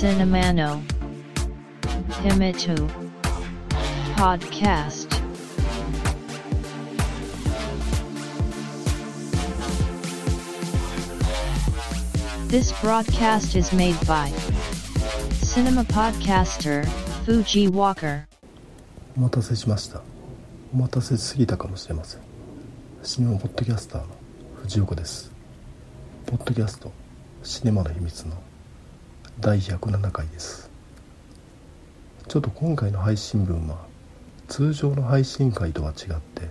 シネマポッドキャスト This broadcast is made by Cinema Podcaster Fuji Walker. お待たせしました。お待たせすぎたかもしれません。シネマポッドキャスターの藤岡です。ポッドキャストシネマの秘密の第107回です。ちょっと今回の配信分は通常の配信会とは違って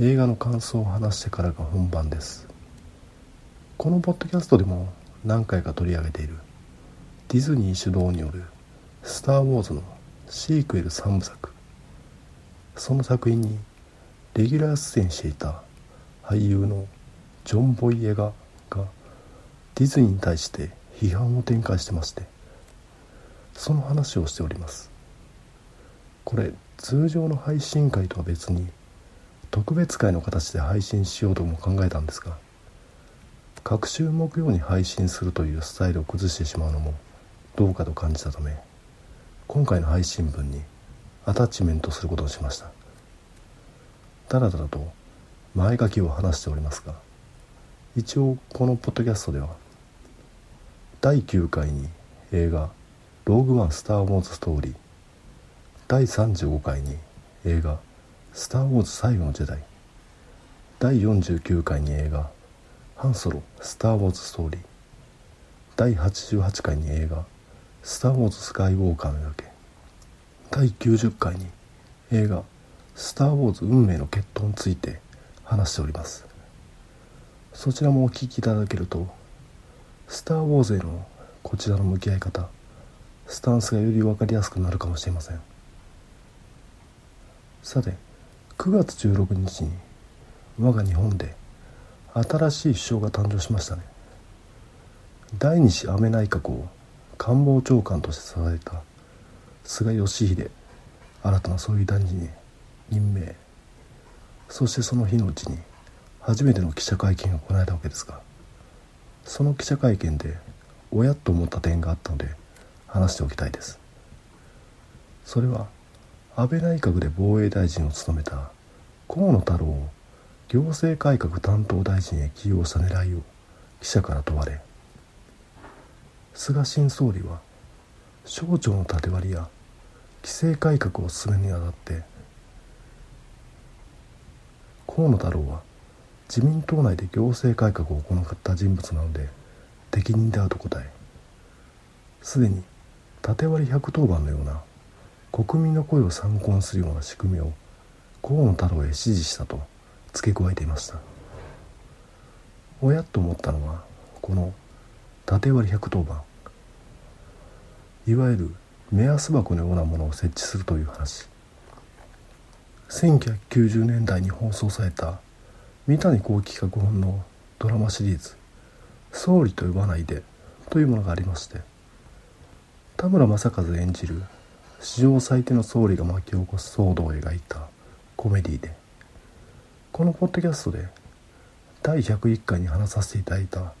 映画の感想を話してからが本番です。このポッドキャストでも何回か取り上げているディズニー主導による「スター・ウォーズ」のシークエル3部作。その作品にレギュラー出演していた俳優のジョン・ボイエガがディズニーに対して批判を展開してましてその話をしております。これ通常の配信会とは別に特別会の形で配信しようとも考えたんですが各週木曜に配信するというスタイルを崩してしまうのもどうかと感じたため今回の配信分にアタッチメントすることにしました。だらだらと前書きを話しておりますが一応このポッドキャストでは第9回に映画「ローグ・ワン・スター・ウォーズ・ストーリー」第35回に映画「スター・ウォーズ最後の時代」第49回に映画「ハンソロ・スター・ウォーズ・ストーリー」第88回に映画「スター・ウォーズ・スカイ・ウォーカーの夜景」第90回に映画「スター・ウォーズ運命の決闘」について話しております。そちらもお聞きいただけると「スター・ウォーズ」へのこちらの向き合い方スタンスがより分かりやすくなるかもしれません。さて9月16日に我が日本で新しい首相が誕生しましたね。第二次安倍内閣を官房長官として支えた菅義偉新たな総理大臣に任命。そしてその日のうちに初めての記者会見が行われたわけですがその記者会見でおやと思った点があったので話しておきたいです。それは安倍内閣で防衛大臣を務めた河野太郎を行政改革担当大臣へ起用した狙いを記者から問われ菅新総理は省庁の縦割りや規制改革を進めるにあたって河野太郎は自民党内で行政改革を行った人物なので適任であると答えすでに縦割り110番のような国民の声を参考にするような仕組みを河野太郎へ指示したと付け加えていました。おやと思ったのはこの縦割り110番。いわゆる目安箱のようなものを設置するという話。1990年代に放送された三谷幸喜脚本のドラマシリーズ「総理と呼ばないで」というものがありまして田村正和演じる史上最低の総理が巻き起こす騒動を描いたコメディでこのポッドキャストで第101回に話させていただいた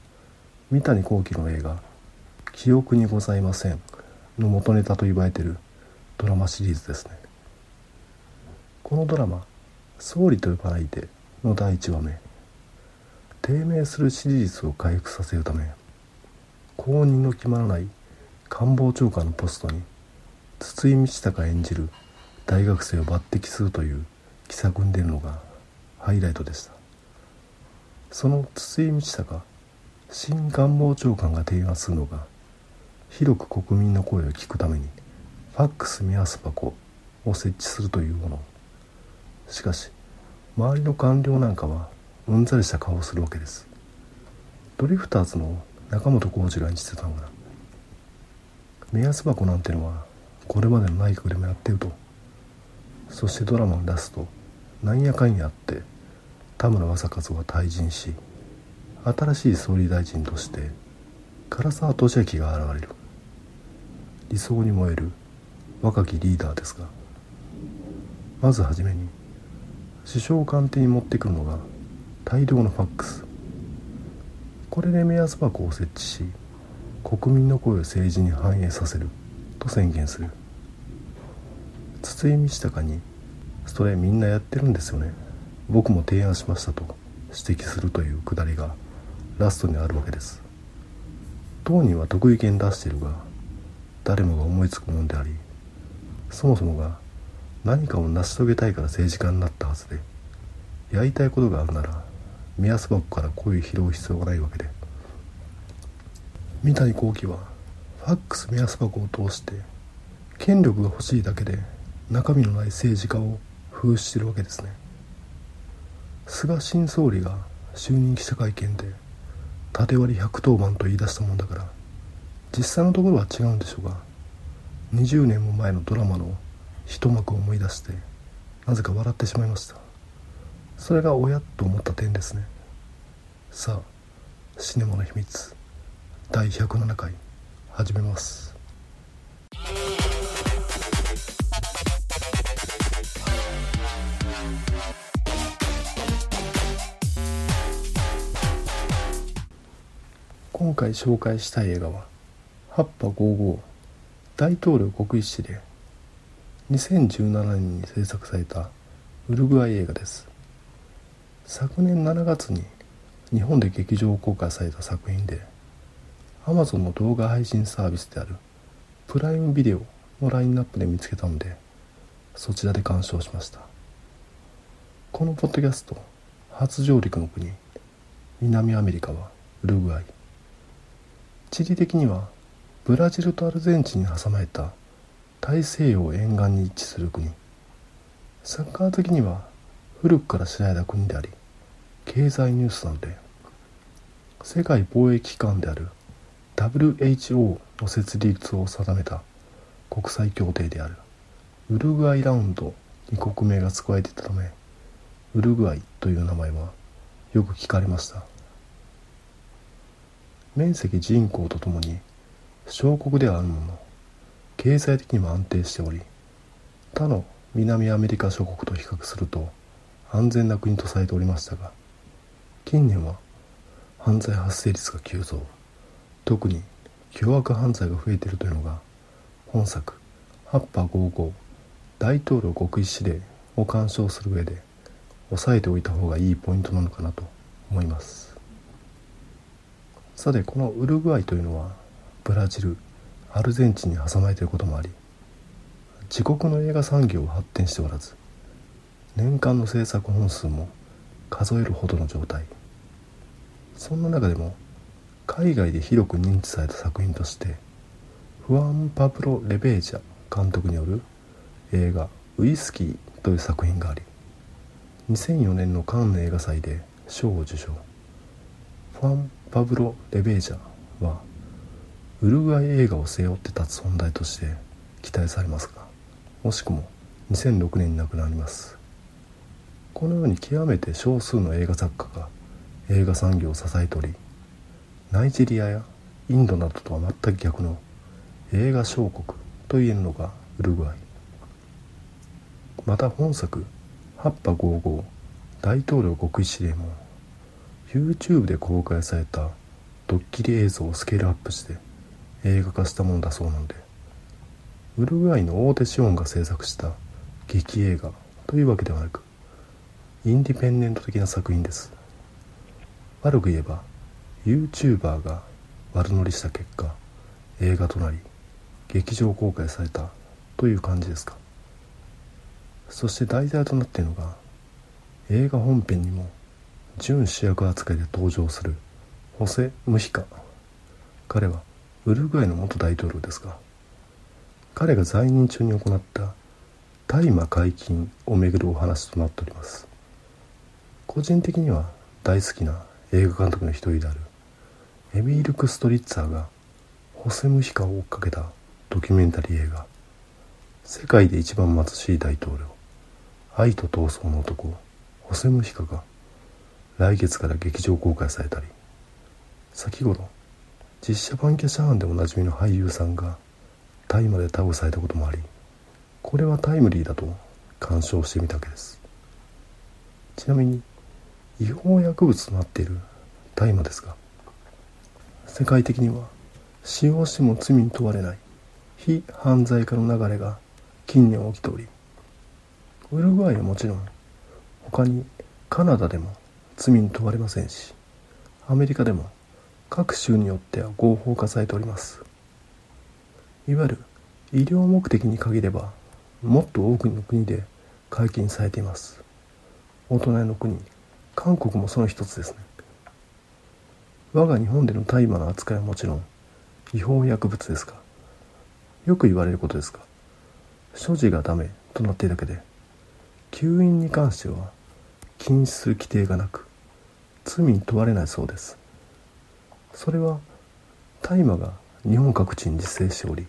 三谷幸喜の映画「記憶にございません」の元ネタと言われているドラマシリーズですね。このドラマ「総理と呼ばないで」の第1話目。低迷する支持率を回復させるため公認の決まらない官房長官のポストに筒井道隆演じる大学生を抜擢するという奇策に出るのがハイライトでした。その筒井道隆新官房長官が提案するのが広く国民の声を聞くためにファックス目安箱を設置するというもの。しかし周りの官僚なんかはうんざりした顔をするわけです。ドリフターズの中本浩二が演じてたのが目安箱なんてのはこれまでの内閣でもやってると。そしてドラマに出すとなんやかんやって田村正和が退陣し新しい総理大臣として唐沢俊明が現れる。理想に燃える若きリーダーですがまずはじめに首相官邸に持ってくるのが大量のファックス。これで目安箱を設置し国民の声を政治に反映させると宣言する。筒井道隆にそれみんなやってるんですよね。僕も提案しましたと指摘するというくだりがラストにあるわけです。当人は得意見出しているが誰もが思いつくものでありそもそもが何かを成し遂げたいから政治家になったはずでやりたいことがあるなら目安箱から声を拾う必要がないわけで。三谷幸喜はファックス目安箱を通して権力が欲しいだけで中身のない政治家を封止してるわけですね。菅新総理が就任記者会見で縦割り110番と言い出したもんだから実際のところは違うんでしょうが20年も前のドラマの一幕を思い出してなぜか笑ってしまいました。それが親と思った点ですね。さあシネマの秘密第107回始めます。今回紹介したい映画は「葉っぱ55大統領国一指令」2017年に制作されたウルグアイ映画です。昨年7月に日本で劇場公開された作品で Amazon の動画配信サービスであるプライムビデオのラインナップで見つけたのでそちらで鑑賞しました。このポッドキャスト初上陸の国南アメリカはウルグアイ。地理的にはブラジルとアルゼンチンに挟まれた大西洋沿岸に位置する国。サッカー的には古くから知られた国であり経済ニュースなので世界貿易機関である WHO の設立を定めた国際協定である。ウルグアイラウンドに国名が使われていたためウルグアイという名前はよく聞かれました。面積人口とともに小国ではあるもの。経済的にも安定しており他の南アメリカ諸国と比較すると安全な国とされておりましたが近年は犯罪発生率が急増。特に凶悪犯罪が増えているというのが本作「ハッパ55大統領極意指令」を鑑賞する上で押さえておいた方がいいポイントなのかなと思います。さてこのウルグアイというのはブラジルアルゼンチンに挟まれていることもあり自国の映画産業は発展しておらず年間の制作本数も数えるほどの状態。そんな中でも海外で広く認知された作品としてフアン・パブロ・レベージャ監督による映画「ウイスキー」という作品があり2004年のカンヌ映画祭で賞を受賞。ファン・パブロ・レベージャはウルグアイ映画を背負って立つ存在として期待されますが惜しくも2006年に亡くなります。このように極めて少数の映画作家が映画産業を支えておりナイジェリアやインドなどとは全く逆の映画小国といえるのがウルグアイ。また本作「8波55大統領国一指令」も YouTube で公開されたドッキリ映像をスケールアップして映画化したものだそうなので。ウルグアイの大手資本が制作した劇映画というわけではなくインディペンデント的な作品です。悪く言えば YouTuber が悪乗りした結果映画となり劇場公開されたという感じですか。そして題材となっているのが映画本編にも準主役扱いで登場するホセ・ムヒカ。彼はウルグアイの元大統領ですが彼が在任中に行った大麻解禁をめぐるお話となっております。個人的には大好きな映画監督の一人であるエミール・クストリッツァーがホセ・ムヒカを追っかけたドキュメンタリー映画世界で一番貧しい大統領愛と闘争の男ホセ・ムヒカが来月から劇場公開されたり先頃実写版キャシャーンでおなじみの俳優さんが大麻で逮捕されたこともありこれはタイムリーだと鑑賞してみたわけです。ちなみに違法薬物となっている大麻ですが世界的には使用しても罪に問われない非犯罪化の流れが近年起きておりウルグアイはもちろん他にカナダでも罪に問われませんしアメリカでも各州によっては合法化されております。いわゆる医療目的に限ればもっと多くの国で解禁されています。お隣の国韓国もその一つですね。我が日本での大麻の扱いはもちろん違法薬物ですがよく言われることですが所持がダメとなっているだけで吸引に関しては禁止する規定がなく罪に問われないそうです。それは大麻が日本各地に自生しており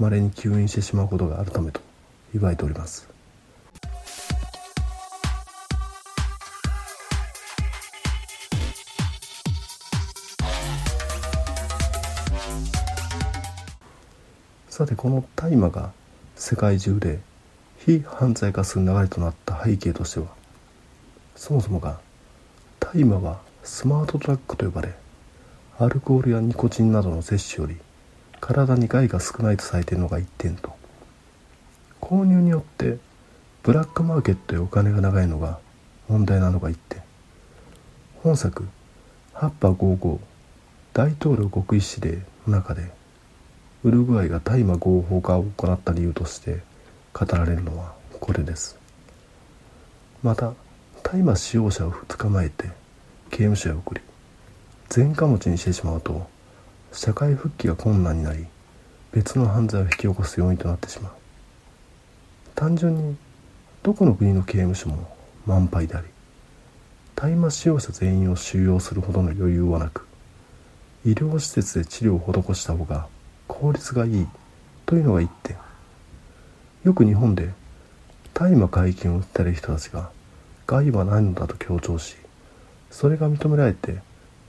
稀に吸引してしまうことがあるためと言われております。さてこの大麻が世界中で非犯罪化する流れとなった背景としてはそもそもが大麻はスマートドラッグと呼ばれアルコールやニコチンなどの摂取より体に害が少ないとされているのが1点と。購入によってブラックマーケットへお金が長いのが問題なのが1点。本作「ハッパ55大統領極意指令」の中でウルグアイが大麻合法化を行った理由として語られるのはこれです。また大麻使用者を捕まえて刑務所へ送り前科持ちにしてしまうと社会復帰が困難になり別の犯罪を引き起こす要因となってしまう。単純にどこの国の刑務所も満杯であり大麻使用者全員を収容するほどの余裕はなく医療施設で治療を施した方が効率がいいというのが一点。よく日本で大麻解禁を訴える人たちが害はないのだと強調しそれが認められて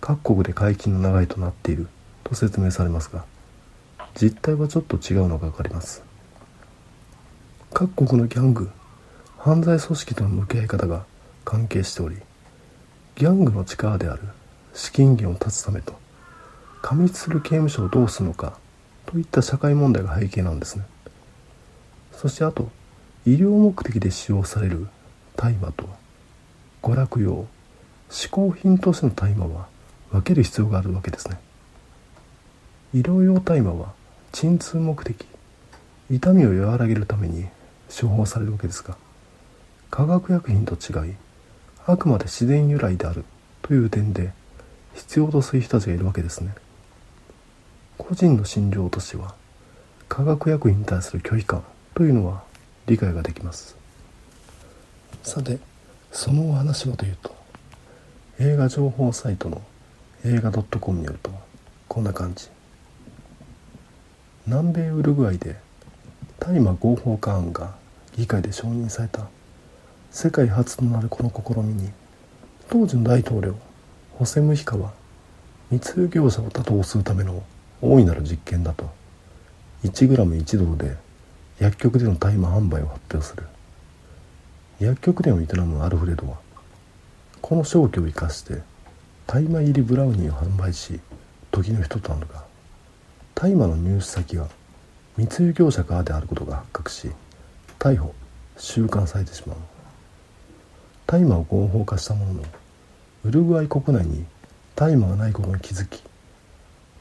各国で解禁の流れとなっている。と説明されますが実態はちょっと違うのが分かります。各国のギャング犯罪組織との向き合い方が関係しておりギャングの力である資金源を断つためと過密する刑務所をどうするのかといった社会問題が背景なんですね。そしてあと医療目的で使用される大麻と娯楽用嗜好品としての大麻は分ける必要があるわけですね。医療用大麻は鎮痛目的痛みを和らげるために処方されるわけですが化学薬品と違いあくまで自然由来であるという点で必要とする人たちがいるわけですね。個人の心情としては化学薬品に対する拒否感というのは理解ができます。さてそのお話はというと映画情報サイトの映画 .com によるとこんな感じ。南米ウルグアイで大麻合法化案が議会で承認された世界初となるこの試みに当時の大統領ホセ・ムヒカは密輸業者を打倒するための大いなる実験だと 1g1 ドルで薬局での大麻販売を発表する。薬局店を営むアルフレドはこの正気を生かして大麻入りブラウニーを販売し時の人となるが大麻の入手先が密輸業者からであることが発覚し逮捕収監されてしまう。大麻を合法化したもののウルグアイ国内に大麻がないことに気づき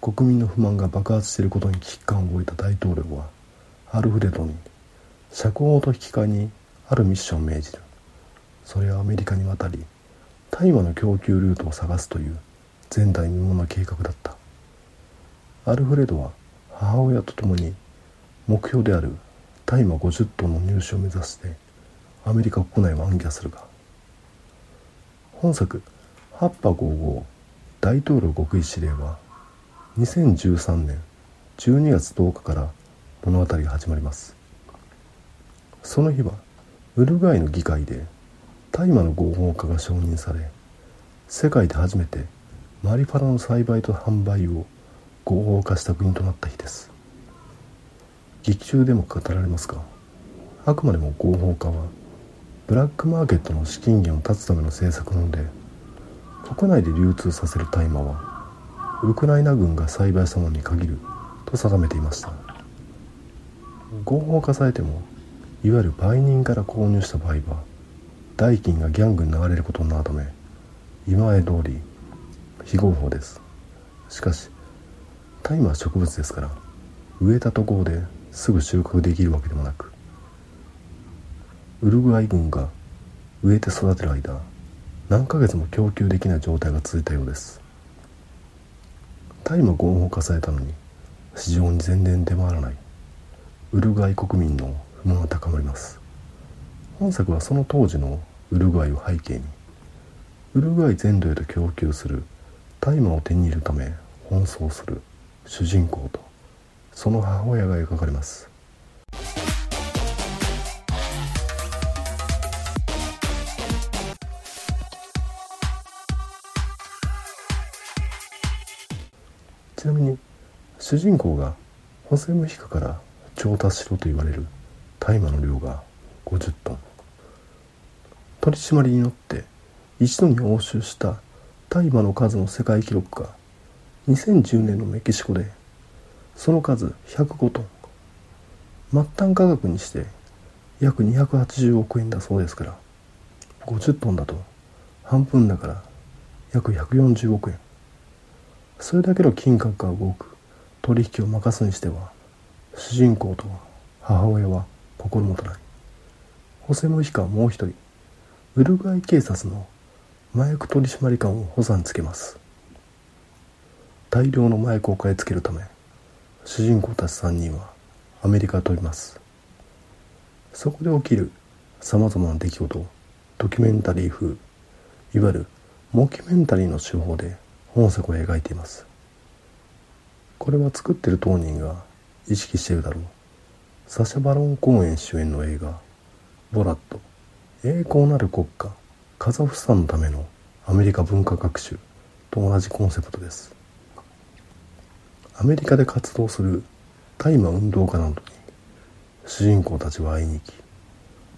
国民の不満が爆発していることに危機感を覚えた大統領はアルフレドに釈放と引き換えにあるミッションを命じる。それはアメリカに渡り大麻の供給ルートを探すという前代未聞の計画だった。アルフレドは母親と共に目標である大麻50トンの入手を目指してアメリカ国内を暗記するが本作「ハッパ55大統領極意指令」は2013年12月10日から物語が始まります。その日はウルグアイの議会で大麻の合法化が承認され世界で初めてマリファナの栽培と販売を合法化した国となった日です。劇中でも語られますがあくまでも合法化はブラックマーケットの資金源を断つための政策なので国内で流通させる大麻はウクライナ軍が栽培したものに限ると定めていました。合法化されてもいわゆる売人から購入した場合は代金がギャングに流れることになるため今まで通り非合法です。しかし大麻は植物ですから植えたところですぐ収穫できるわけでもなくウルグアイ軍が植えて育てる間何ヶ月も供給できない状態が続いたようです。大麻合法化されたのに市場に全然出回らないウルグアイ国民の不満が高まります。本作はその当時のウルグアイを背景にウルグアイ全土へと供給する大麻を手に入れるため奔走する主人公とその母親が描かれます。ちなみに主人公がホセムヒカから調達しろと言われる大麻の量が50トン。取り締まりによって一度に押収した大麻の数の世界記録が2010年のメキシコでその数105トン。末端価格にして約280億円だそうですから50トンだと半分だから約140億円。それだけの金額が動く取引を任すにしては主人公と母親は心もとない。ホセムヒカはもう一人。ウルグアイ警察の麻薬取締官を補佐につけます。大量の麻薬を買い付けるため主人公たち3人はアメリカへ飛びます。そこで起きるさまざまな出来事をドキュメンタリー風いわゆるモキュメンタリーの手法で本作を描いています。これは作ってる当人が意識してるだろう。サシャ・バロン公演主演の映画「ボラット。栄光なる国家。カザフスタンのためのアメリカ文化学習」と同じコンセプトです。アメリカで活動する。大麻運動家などに。主人公たちは会いに行き。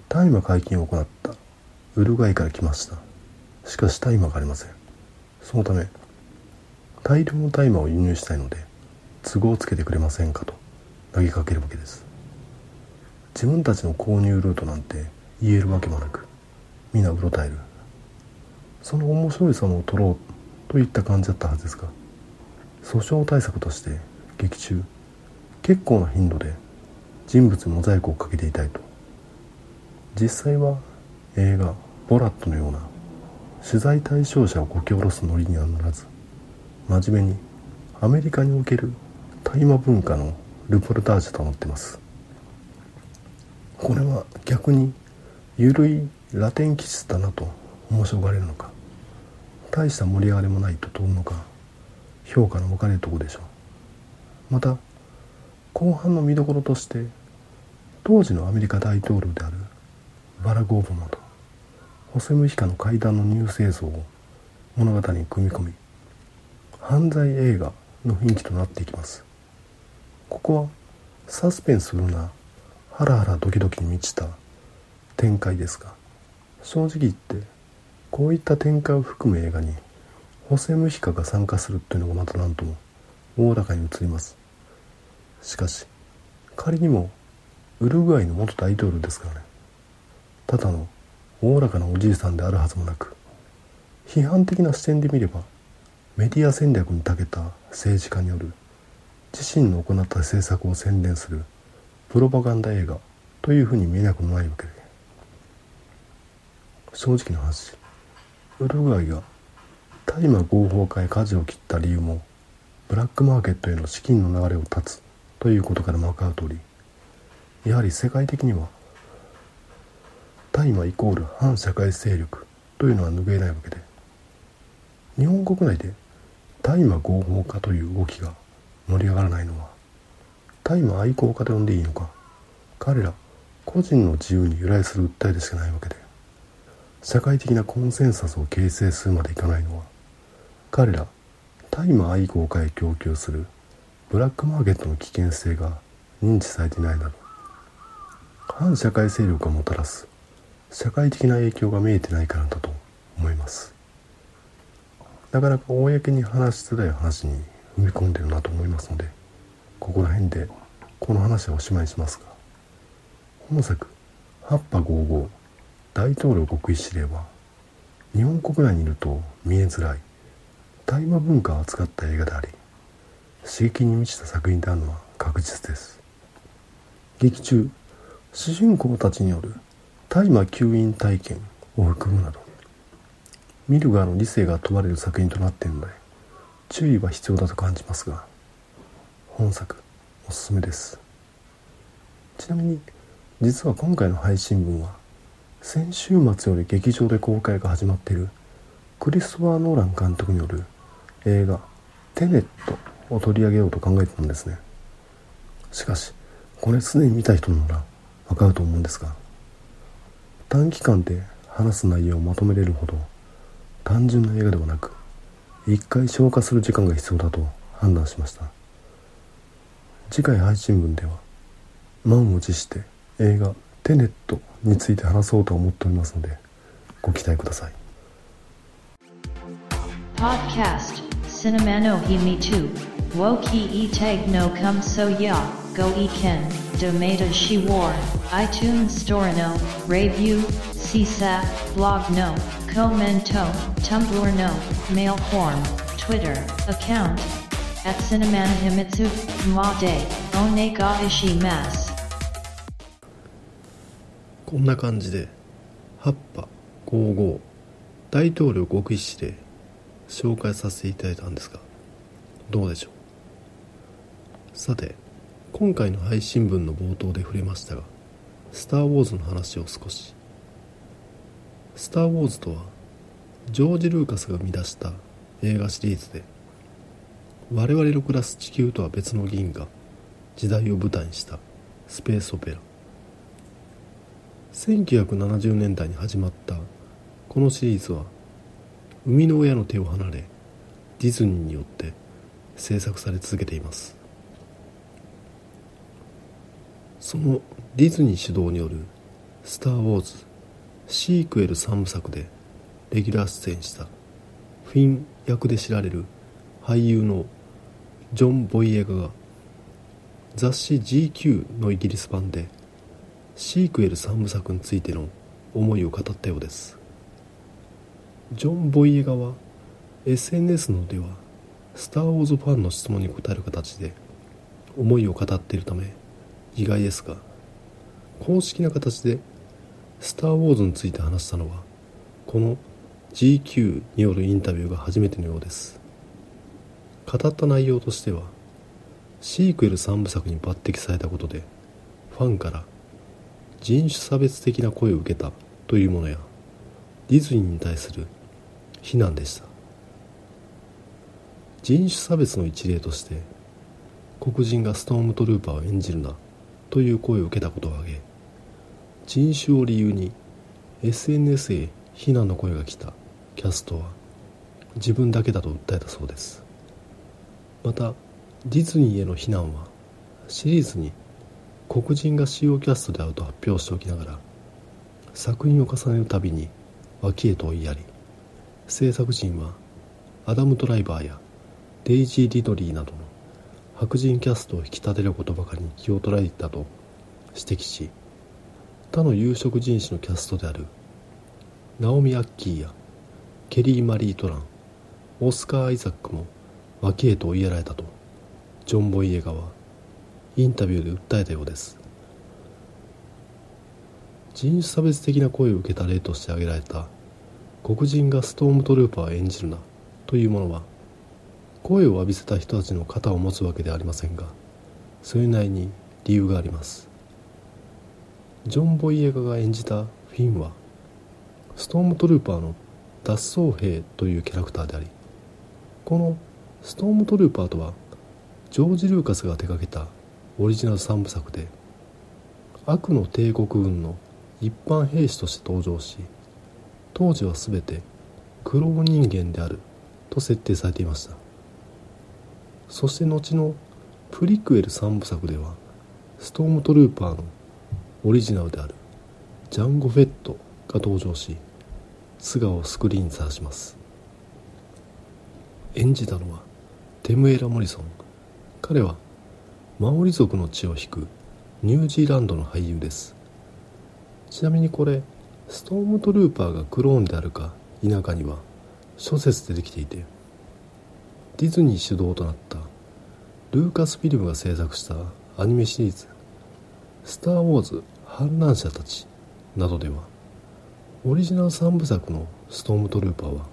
大麻解禁を行った。ウルグアイから来ました。しかし大麻がありません。そのため大量の大麻を輸入したいので都合をつけてくれませんかと投げかけるわけです。自分たちの購入ルートなんて言えるわけもなく皆うろたえるその面白い様を取ろうといった感じだったはずですが訴訟対策として劇中。結構な頻度で人物にモザイクをかけていたいと。実際は映画「ボラット」のような取材対象者をこき下ろすノリにはならず真面目にアメリカにおける大麻文化のルポルタージュとなってます。これは逆に緩いラテン気質だなと面白がれるのか？大した盛り上がりもないと通るのか？評価の分かれるとこでしょう。また後半の見どころとして当時のアメリカ大統領であるバラク・オバマとホセムヒカの階段のニュース映像を物語に組み込み犯罪映画の雰囲気となっていきます。ここはサスペンスするなハラハラドキドキに満ちた展開ですが正直言ってこういった展開を含む映画にホセムヒカが参加するというのがまた何ともおおらかに映ります。しかし仮にもウルグアイの元大統領ですからね。ただのおおらかなおじいさんであるはずもなく批判的な視点で見ればメディア戦略に長けた政治家による自身の行った政策を宣伝するプロパガンダ映画というふうに見えなくもないわけで。正直な話ウルグアイが大麻合法化へ舵を切った理由もブラックマーケットへの資金の流れを断つということからも分かる通りやはり世界的には大麻イコール反社会勢力というのは拭えないわけで日本国内で大麻合法化という動きが盛り上がらないのは大麻愛好家で呼んでいいのか。彼ら個人の自由に由来する訴えでしかないわけで。社会的なコンセンサスを形成するまでいかないのは彼ら大麻愛好家へ供給するブラックマーケットの危険性が認知されていないなど反社会勢力がもたらす社会的な影響が見えてないからだと思います。なかなか公に話しづらい話に踏み込んでるなと思いますのでここら辺でこの話はおしまいにしますが本作「八波55大統領極意指令」は日本国内にいると見えづらい大麻文化を扱った映画であり刺激に満ちた作品であるのは確実です。劇中主人公たちによる大麻吸引体験を含むなど見る側の理性が問われる作品となっているので注意は必要だと感じますが本作おすすめです。ちなみに実は今回の配信分は先週末より劇場で公開が始まっているクリストファー・ノーラン監督による映画「テネット」を取り上げようと考えてたんですね。しかしこれすでに見た人ならわかると思うんですが短期間で話す内容をまとめれるほど単純な映画ではなく一回消化する時間が必要だと判断しました。次回配信では満を持して映画「テネット」について話そうと思っておりますのでご期待ください「ポッドキャスト」「シネマの日見2」ウォーキーイテグノカムソヤゴイケンドメダシワー iTunes ストアのレビューシーサーブログのコメントタンブラーのメールフォーム Twitter アカウント at Cinemana Himitsu Ma de One ga Ishimas. こんな感じで8波55大統領極意指令紹介させていただいたんですがどうでしょう？さて今回の配信分の冒頭で触れましたが「スター・ウォーズ」の話を少し「スター・ウォーズ」とはジョージ・ルーカスが生み出した映画シリーズで我々の暮らす地球とは別の銀河時代を舞台にしたスペースオペラ。1970年代に始まったこのシリーズは生みの親の手を離れディズニーによって制作され続けています。そのディズニー主導による「スター・ウォーズ」シークエル3部作でレギュラー出演したフィン役で知られる俳優のジョン・ボイエガが雑誌 GQ のイギリス版でシークエル3部作についての思いを語ったようです。ジョン・ボイエガは SNS のではスター・ウォーズファンの質問に答える形で思いを語っているため意外ですが公式な形でスター・ウォーズについて話したのはこの GQ によるインタビューが初めてのようです。語った内容としてはシークエル3部作に抜擢されたことでファンから人種差別的な声を受けたというものやディズニーに対する非難でした。人種差別の一例として黒人がストームトルーパーを演じるなという声を受けたことを挙げ人種を理由に SNS へ非難の声が来たキャストは自分だけだと訴えたそうです。またディズニーへの非難はシリーズに黒人が主要キャストであると発表しておきながら作品を重ねるたびに脇へと追いやり制作陣はアダム・ドライバーやデイジー・リドリーなどの白人キャストを引き立てることばかりに気を取られていたと指摘し他の有色人種のキャストであるナオミ・アッキーやケリー・マリー・トランオスカー・アイザックも脇へと追いやられたとジョン・ボイエガはインタビューで訴えたようです。人種差別的な声を受けた例として挙げられた黒人がストームトルーパーを演じるなというものは声を浴びせた人たちの肩を持つわけではありませんがそれなりに理由があります。ジョン・ボイエガが演じたフィンはストームトルーパーの脱走兵というキャラクターでありこのストームトルーパーとはジョージ・ルーカスが手掛けたオリジナル3部作で悪の帝国軍の一般兵士として登場し当時は全てクローン人間であると設定されていました。そして後のプリクエル3部作ではストームトルーパーのオリジナルであるジャンゴ・フェットが登場し素顔をスクリーンにさらします。演じたのはテムエラ・モリソン。彼はマオリ族の血を引くニュージーランドの俳優です。ちなみにこれストームトルーパーがクローンであるか否かには諸説でできていてディズニー主導となったルーカスフィルムが制作したアニメシリーズ「スター・ウォーズ反乱者たち」などではオリジナル3部作のストームトルーパーは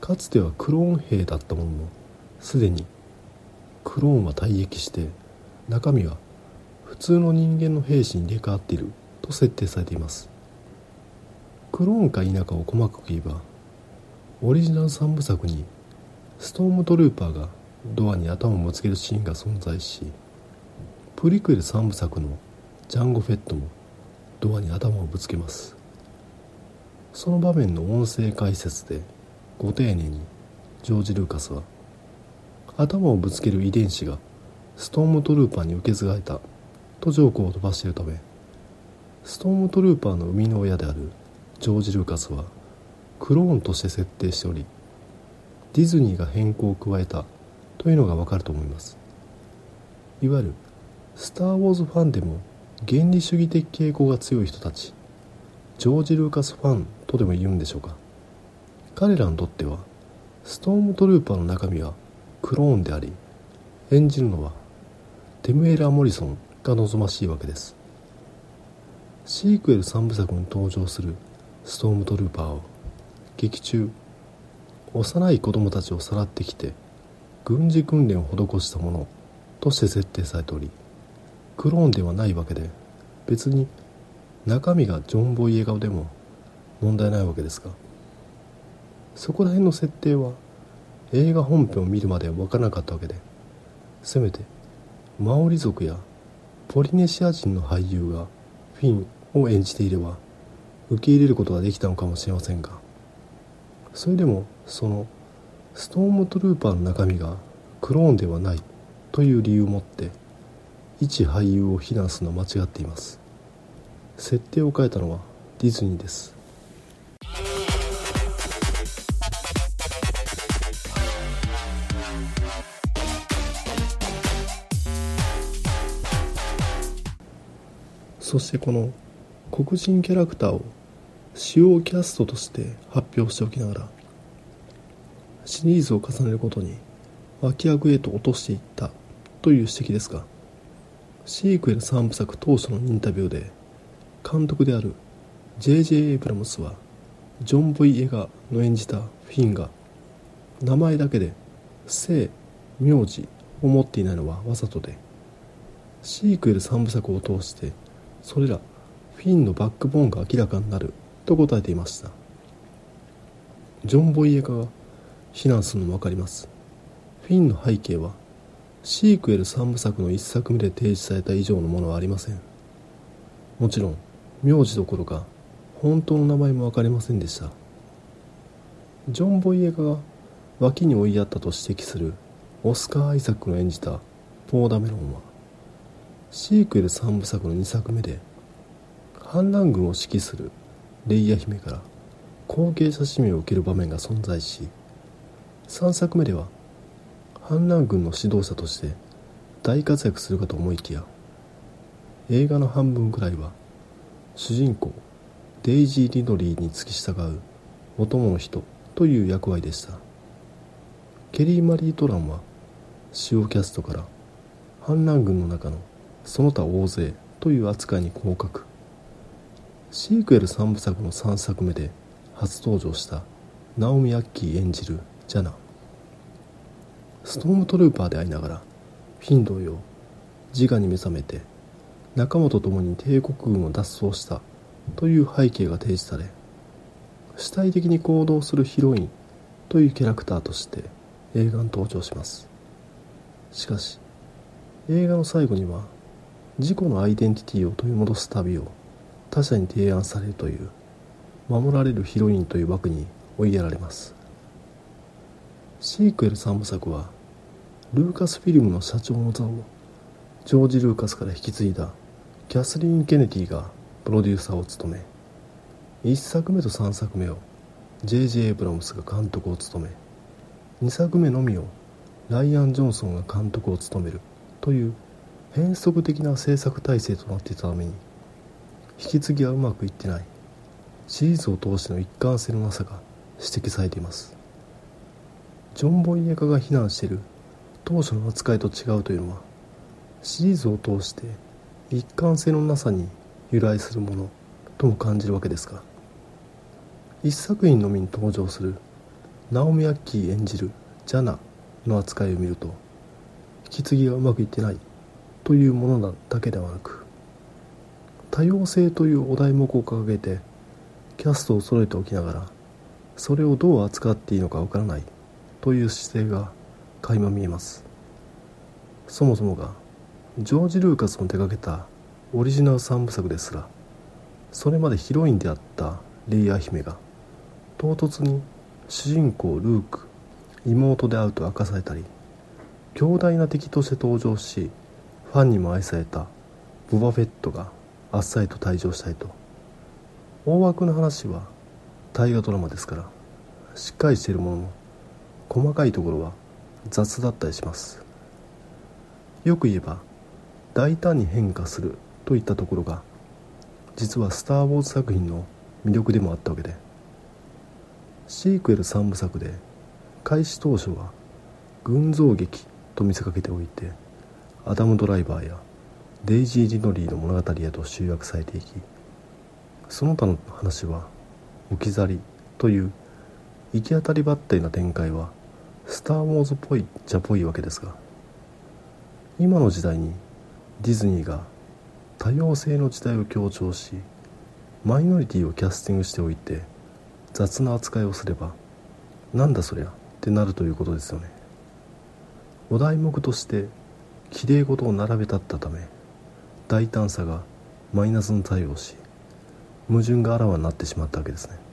かつてはクローン兵だったもののすでにクローンは退役して中身は普通の人間の兵士に入れ替わっていると設定されています。クローンか否かを細かく言えばオリジナル3部作にストームトルーパーがドアに頭をぶつけるシーンが存在しプリクエル3部作のジャンゴ・フェットもドアに頭をぶつけます。その場面の音声解説でご丁寧にジョージ・ルーカスは頭をぶつける遺伝子がストームトルーパーに受け継がれた。とジョークを飛ばしているためストームトルーパーの生みの親であるジョージ・ルーカスはクローンとして設定しておりディズニーが変更を加えたというのがわかると思います。いわゆるスター・ウォーズファンでも原理主義的傾向が強い人たちジョージ・ルーカスファンとでも言うんでしょうか。彼らにとってはストームトルーパーの中身はクローンであり演じるのはテムエラ・モリソンが望ましいわけです。シークエル3部作に登場するストームトルーパーを劇中幼い子供たちをさらってきて軍事訓練を施したものとして設定されておりクローンではないわけで別に中身がジョン・ボイ映画でも問題ないわけですがそこら辺の設定は映画本編を見るまでは分からなかったわけで。せめてマオリ族やポリネシア人の俳優がフィンを演じていれば受け入れることができたのかもしれませんが。それでもそのストームトルーパーの中身がクローンではないという理由をもって一俳優を非難するのは間違っています。設定を変えたのはディズニーです。そしてこの黒人キャラクターを主要キャストとして発表しておきながらシリーズを重ねることに脇役へと落としていったという指摘ですがシークエル3部作当初のインタビューで監督である J.J. エイブラムスはジョン・ボイ・エガの演じたフィンが名前だけで姓名字を持っていないのはわざとでシークエル3部作を通してそれらフィンのバックボーンが明らかになると答えていました。ジョン・ボイエガが非難するのも分かります。フィンの背景はシークエル3部作の1作目で提示された以上のものはありません。もちろん名字どころか本当の名前も分かりませんでした。ジョン・ボイエガが脇に追いやったと指摘するオスカー・アイザックの演じたポーダメロンはシークエル3部作の2作目で反乱軍を指揮するレイヤ姫から後継者指名を受ける場面が存在し3作目では反乱軍の指導者として大活躍するかと思いきや映画の半分くらいは主人公デイジー・リドリーに付き従うお供の人という役割でした。ケリー・マリー・トランは主要キャストから反乱軍の中のその他大勢という扱いに降格。シークエル3部作の3作目で初登場したナオミ・アッキー演じるジャナ。ストームトルーパーでありながらフィン同様自我に目覚めて仲間と共に帝国軍を脱走したという背景が提示され主体的に行動するヒロインというキャラクターとして映画に登場します。しかし映画の最後には自己のアイデンティティを取り戻す旅を他者に提案されるという守られるヒロインという枠に追いやられますシークエル3部作はルーカスフィルムの社長の座をジョージ・ルーカスから引き継いだキャスリーン・ケネディがプロデューサーを務め1作目と3作目を J.J. エブラムスが監督を務め2作目のみをライアン・ジョンソンが監督を務めるという変則的な制作体制となっていたために引き継ぎはうまくいってない。シリーズを通しての一貫性のなさが指摘されています。ジョン・ボイエカが非難している当初の扱いと違うというのはシリーズを通して一貫性のなさに由来するものとも感じるわけですが一作品のみに登場するナオミ・アッキー演じるジャナの扱いを見ると引き継ぎがうまくいってない。というものだけではなく多様性というお題目を掲げてキャストを揃えておきながらそれをどう扱っていいのかわからないという姿勢が垣間見えます。そもそもがジョージ・ルーカスの手掛けたオリジナル3部作ですらそれまでヒロインであったレイヤー姫が唐突に主人公ルーク妹であると明かされたり強大な敵として登場しファンにも愛されたボバフェットがあっさりと退場したりと。大枠の話は大河ドラマですからしっかりしているものの細かいところは雑だったりします。よく言えば大胆に変化するといったところが実は「スター・ウォーズ」作品の魅力でもあったわけで。シークエル3部作で開始当初は群像劇と見せかけておいてアダム・ドライバーやデイジー・リノリーの物語へと集約されていきその他の話は置き去りという行き当たりばったりな展開はスター・ウォーズっぽいじゃぽいわけですが今の時代にディズニーが多様性の時代を強調しマイノリティをキャスティングしておいて雑な扱いをすればなんだそりゃってなるということですよね。お題目としてきれい事を並べ立ったため大胆さがマイナスの対応し矛盾があらわになってしまったわけですね。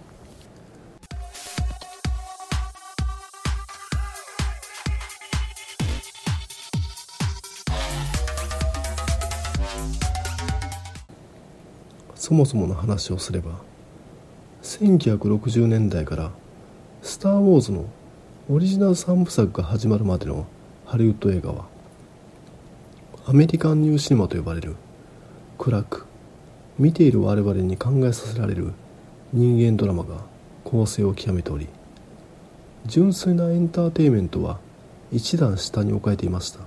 そもそもの話をすれば1960年代から「スター・ウォーズ」のオリジナル3部作が始まるまでのハリウッド映画はアメリカンニューシネマと呼ばれる。暗く見ている我々に考えさせられる。人間ドラマが構成を極めており純粋なエンターテインメントは一段下に置かれていました。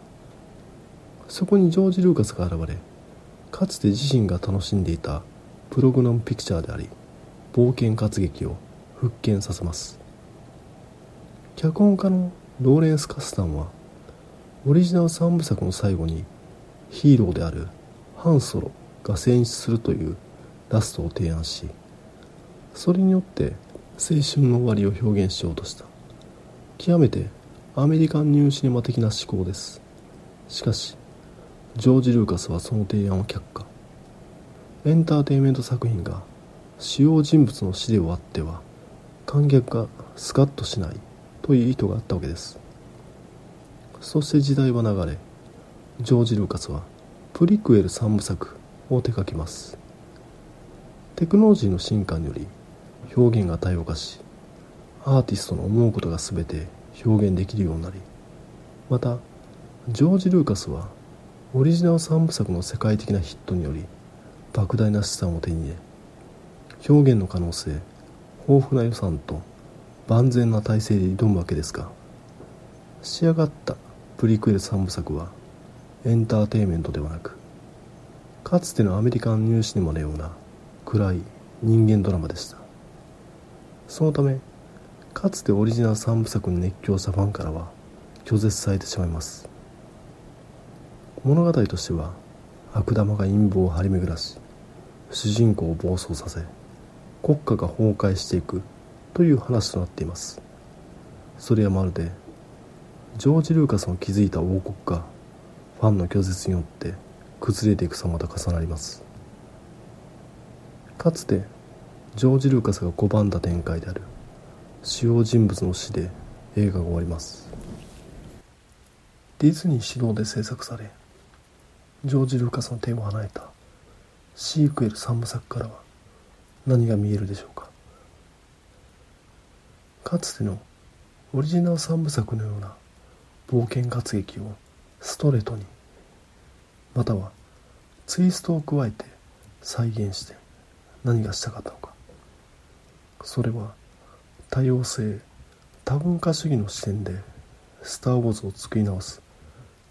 そこにジョージ・ルーカスが現れかつて自身が楽しんでいたプログラムピクチャーであり冒険活劇を復権させます。脚本家のローレンス・カスタンはオリジナル3部作の最後にヒーローであるハンソロが選出するというラストを提案しそれによって青春の終わりを表現しようとした。極めてアメリカンニューシネマ的な思考です。しかしジョージ・ルーカスはその提案を却下。エンターテインメント作品が主要人物の死で終わっては観客がスカッとしないという意図があったわけです。そして時代は流れジョージ・ルーカスはプリクエル3部作を手掛けます。テクノロジーの進化により表現が多様化しアーティストの思うことが全て表現できるようになりまたジョージ・ルーカスはオリジナル3部作の世界的なヒットにより莫大な資産を手に入れ表現の可能性豊富な予算と万全な体制で挑むわけですが仕上がったプリクエル3部作はエンターテインメントではなくかつてのアメリカンニューシネマのような暗い人間ドラマでした。そのためかつてオリジナル3部作に熱狂したファンからは拒絶されてしまいます。物語としては悪玉が陰謀を張り巡らし主人公を暴走させ国家が崩壊していくという話となっています。それはまるでジョージ・ルーカスの築いた王国がファンの拒絶によって崩れていく様と重なります。かつてジョージ・ルーカスが拒んだ展開である主要人物の死で映画が終わります。ディズニー指導で制作されジョージ・ルーカスの手を離れたシークエル3部作からは何が見えるでしょうか。かつてのオリジナル3部作のような冒険活劇をストレートにまたはツイストを加えて再現して何がしたかったのか。それは多様性多文化主義の視点でスター・ウォーズを作り直す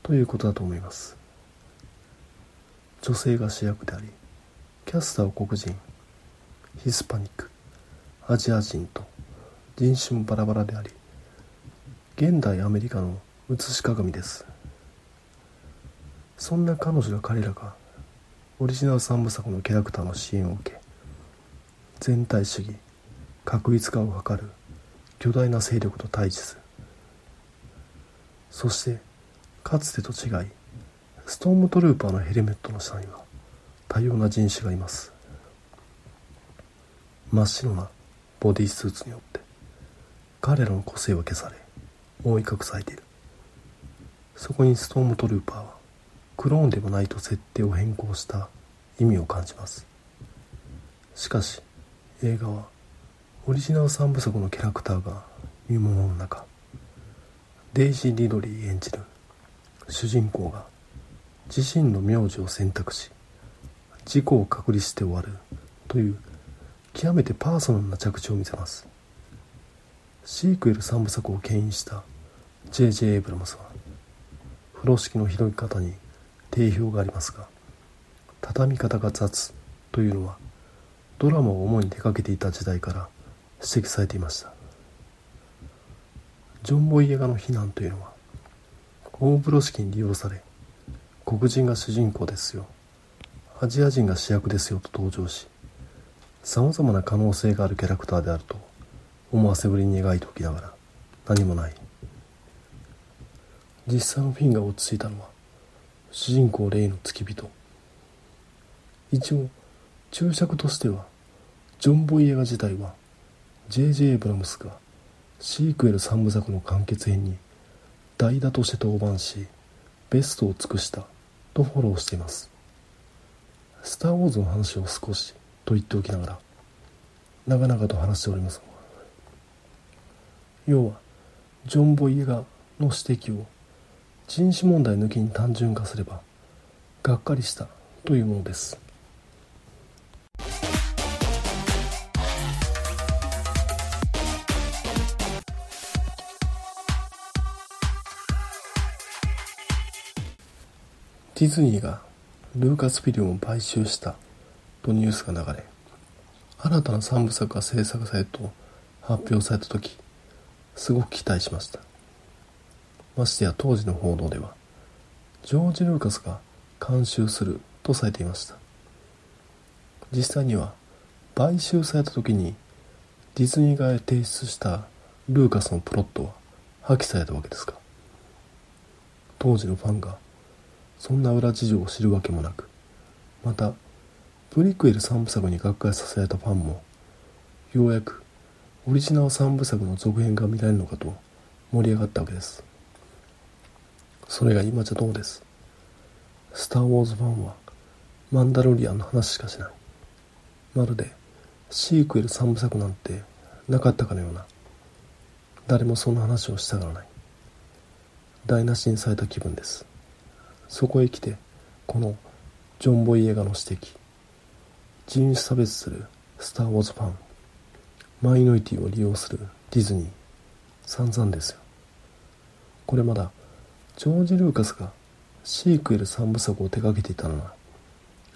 ということだと思います。女性が主役でありキャスターは黒人ヒスパニックアジア人と人種もバラバラであり現代アメリカの写し鏡です。そんな彼女が彼らがオリジナル三部作のキャラクターの支援を受け全体主義確立化を図る巨大な勢力と対峙する。そしてかつてと違いストームトルーパーのヘルメットの下には多様な人種がいます。真っ白なボディスーツによって彼らの個性は消され覆い隠されている。そこにストームトルーパーはクローンではないと設定を変更した意味を感じますしかし映画はオリジナル3部作のキャラクターが見もの中デイジー・リドリー演じる主人公が自身の名字を選択し自己を隔離して終わるという極めてパーソナルな着地を見せますシークエル3部作を牽引した J.J. エイブラムスは風呂敷の広げ方に定評がありますが畳み方が雑というのはドラマを主に手掛けていた時代から指摘されていました。ジョン・ボイエガの避難というのは大風呂敷に利用され黒人が主人公ですよアジア人が主役ですよと登場しさまざまな可能性があるキャラクターであると思わせぶりに描いておきながら何もない。実際のフィンが落ち着いたのは主人公レイの付き人一応注釈としてはジョン・ボイエガ自体は J.J. エブラムスがシークエル3部作の完結編に代打として登板しベストを尽くしたとフォローしていますスター・ウォーズの話を少しと言っておきながら長々と話しております要はジョン・ボイエガの指摘を人種問題抜きに単純化すればがっかりしたというものです。ディズニーがルーカスフィルムを買収したとニュースが流れ新たな3部作が制作されると発表された時すごく期待しました。ましてや当時の報道ではジョージ・ルーカスが監修するとされていました。実際には買収された時にディズニー側へ提出したルーカスのプロットは破棄されたわけですが当時のファンがそんな裏事情を知るわけもなくまたプリクエル3部作に学会させられたファンもようやくオリジナル3部作の続編が見られるのかと盛り上がったわけです。それが今じゃどうです？スター・ウォーズファンはマンダロリアンの話しかしない。まるでシークエル3部作なんてなかったかのような。誰もそんな話をしたがらない。台無しにされた気分です。そこへ来てこのジョン・ボイ映画の指摘。人種差別するスター・ウォーズファン。マイノリティを利用するディズニー。散々ですよ。これまだジョージ・ルーカスがシークエル3部作を手掛けていたのは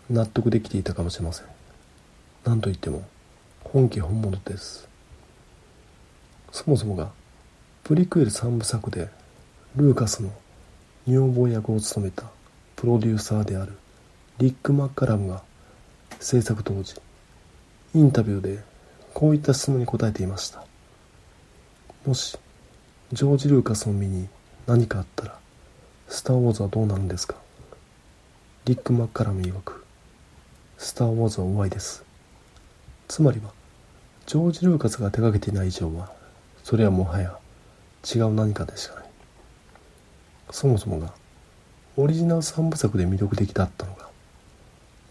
納得できていたかもしれません。何といっても本家本物です。そもそもがプリクエル3部作でルーカスの女房役を務めたプロデューサーであるリック・マッカラムが制作当時インタビューでこういった質問に答えていました。もしジョージ・ルーカスの身に何かあったらスター・ウォーズはどうなるんですか？リック・マッカラム曰くスター・ウォーズは終わりです。つまりはジョージ・ルーカスが手掛けていない以上はそれはもはや違う何かでしかない。そもそもがオリジナル3部作で魅力的だったのが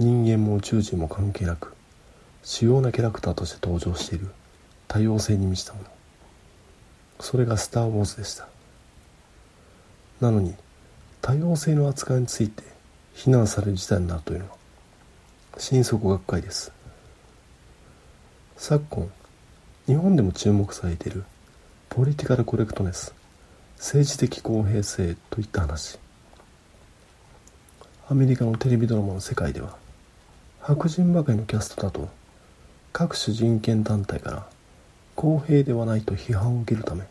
人間も宇宙人も関係なく主要なキャラクターとして登場している多様性に満ちたもの。それが「スター・ウォーズ」でした。なのに多様性の扱いについて非難される事態になるというのは心底がっかりです。昨今日本でも注目されているポリティカルコレクトネス政治的公平性といった話。アメリカのテレビドラマの世界では白人ばかりのキャストだと各種人権団体から公平ではないと批判を受けるため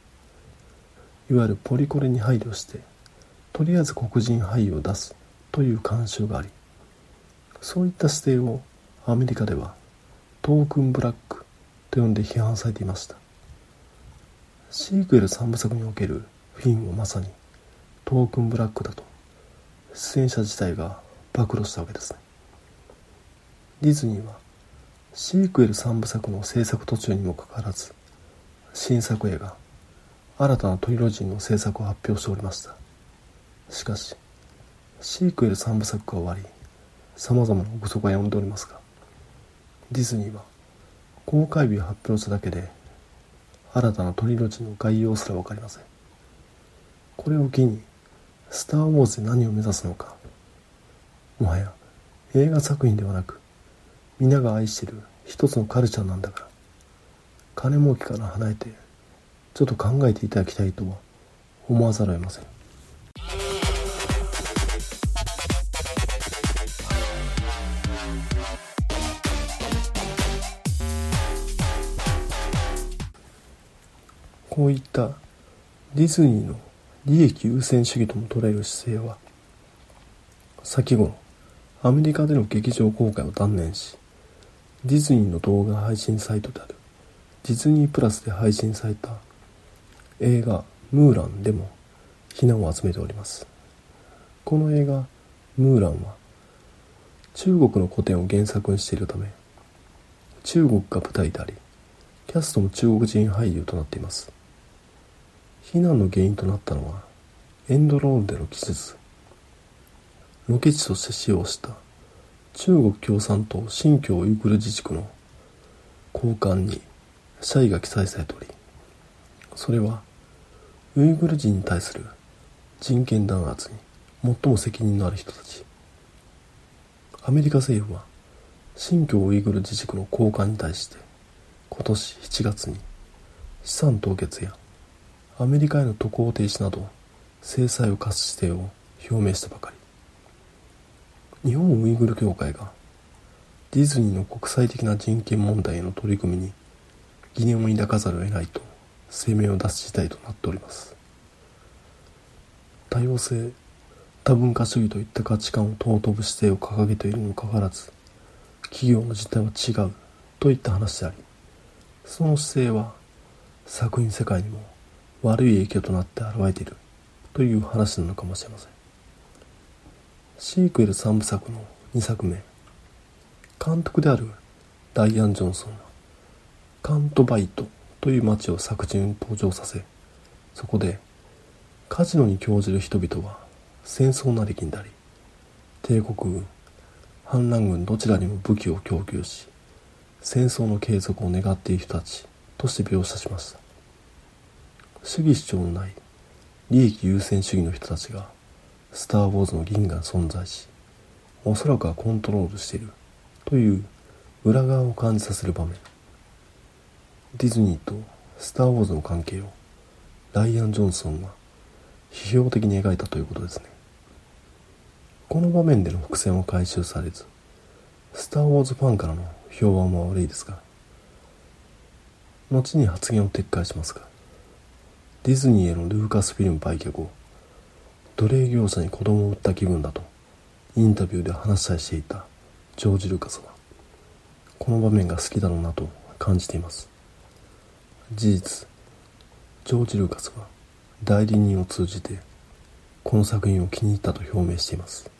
いわゆるポリコレに配慮してとりあえず黒人俳優を出すという慣習がありそういった姿勢をアメリカではトークンブラックと呼んで批判されていました。シークエル3部作におけるフィンをまさにトークンブラックだと出演者自体が暴露したわけですね。ディズニーはシークエル3部作の制作途中にもかかわらず新作映画新たなトリロジーの制作を発表しておりました。しかしシークエル3部作が終わり様々な憶測が呼んでおりますがディズニーは公開日を発表しただけで新たなトリロジーの概要すら分かりません。これを機にスター・ウォーズで何を目指すのかもはや映画作品ではなく皆が愛してる一つのカルチャーなんだから金儲けから離れてちょっと考えていただきたいとは思わざるを得ません。こういったディズニーの利益優先主義とも捉える姿勢は先頃アメリカでの劇場公開を断念しディズニーの動画配信サイトであるディズニープラスで配信された映画ムーランでも非難を集めております。この映画ムーランは中国の古典を原作にしているため中国が舞台でありキャストも中国人俳優となっています。避難の原因となったのはエンドロールでの記述。ロケ地として使用した中国共産党新疆ウイグル自治区の交換に謝意が記載されておりそれはウイグル人に対する人権弾圧に最も責任のある人たち。アメリカ政府は新疆ウイグル自治区の交換に対して今年7月に資産凍結やアメリカへの渡航停止など制裁を科す姿勢を表明したばかり。日本ウイグル協会がディズニーの国際的な人権問題への取り組みに疑念を抱かざるを得ないと声明を出す事態となっております。多様性多文化主義といった価値観を尊ぶ姿勢を掲げているにもかかわらず企業の実態は違うといった話でありその姿勢は作品世界にも悪い影響となって現れている。という話なのかもしれません。シークエル3部作の2作目。監督であるダイアン・ジョンソンはカントバイトという町を作中に登場させそこでカジノに興じる人々は戦争なりきんであり帝国軍反乱軍どちらにも武器を供給し戦争の継続を願っている人たちとして描写しました。主義主張のない利益優先主義の人たちがスター・ウォーズの銀河に存在しおそらくはコントロールしているという裏側を感じさせる場面。ディズニーとスター・ウォーズの関係をライアン・ジョンソンは批評的に描いたということですね。この場面での伏線は回収されずスター・ウォーズファンからの評判も悪いですが後に発言を撤回しますがディズニーへのルーカスフィルム売却後奴隷業者に子供を売った気分だとインタビューで話したりしていたジョージ・ルーカスはこの場面が好きだろうなと感じています。事実ジョージ・ルーカスは代理人を通じてこの作品を気に入ったと表明しています。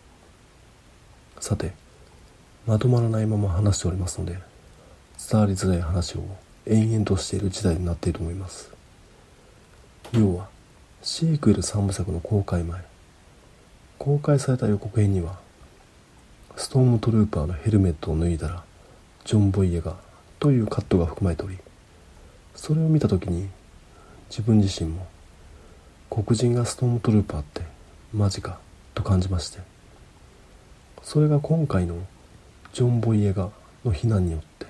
さてまとまらないまま話しておりますので伝わりづらい話を延々としている時代になっていると思います。要はシークエル3部作の公開前。公開された予告編にはストームトルーパーのヘルメットを脱いだらジョン・ボイエがというカットが含まれておりそれを見た時に自分自身も黒人がストームトルーパーってマジかと感じましてそれが今回のジョン・ボイエガの非難によって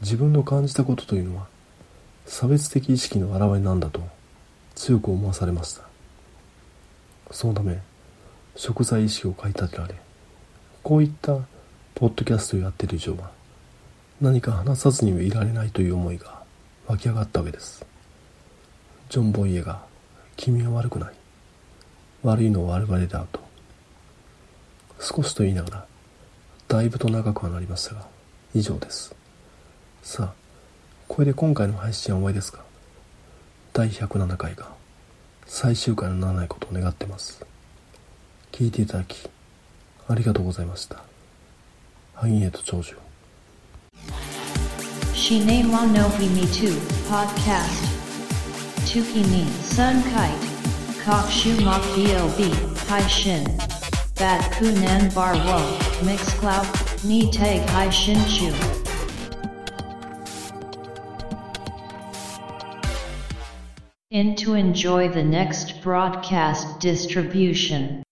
自分の感じたことというのは差別的意識の表れなんだと強く思わされました。そのため食材意識を駆り立てられ。こういったポッドキャストをやっている以上は何か話さずにはいられないという思いが湧き上がったわけです。ジョン・ボイエが君は悪くない。悪いのは我々だと。少しと言いながらだいぶと長くはなりましたが以上です。さあこれで今回の配信は終わりですか？第107回が最終回にならないことを願ってます。聞いていただき、ありがとうございました。ハイエト長寿。シネマノフィミトゥポッカスト。トゥキニー、サンカイト。カクシュマク DLB、ハイシン。バッコナンバーウォー、ミックスクラウド、ニーテイ、ハイシンチュー。In to enjoy the next broadcast distribution.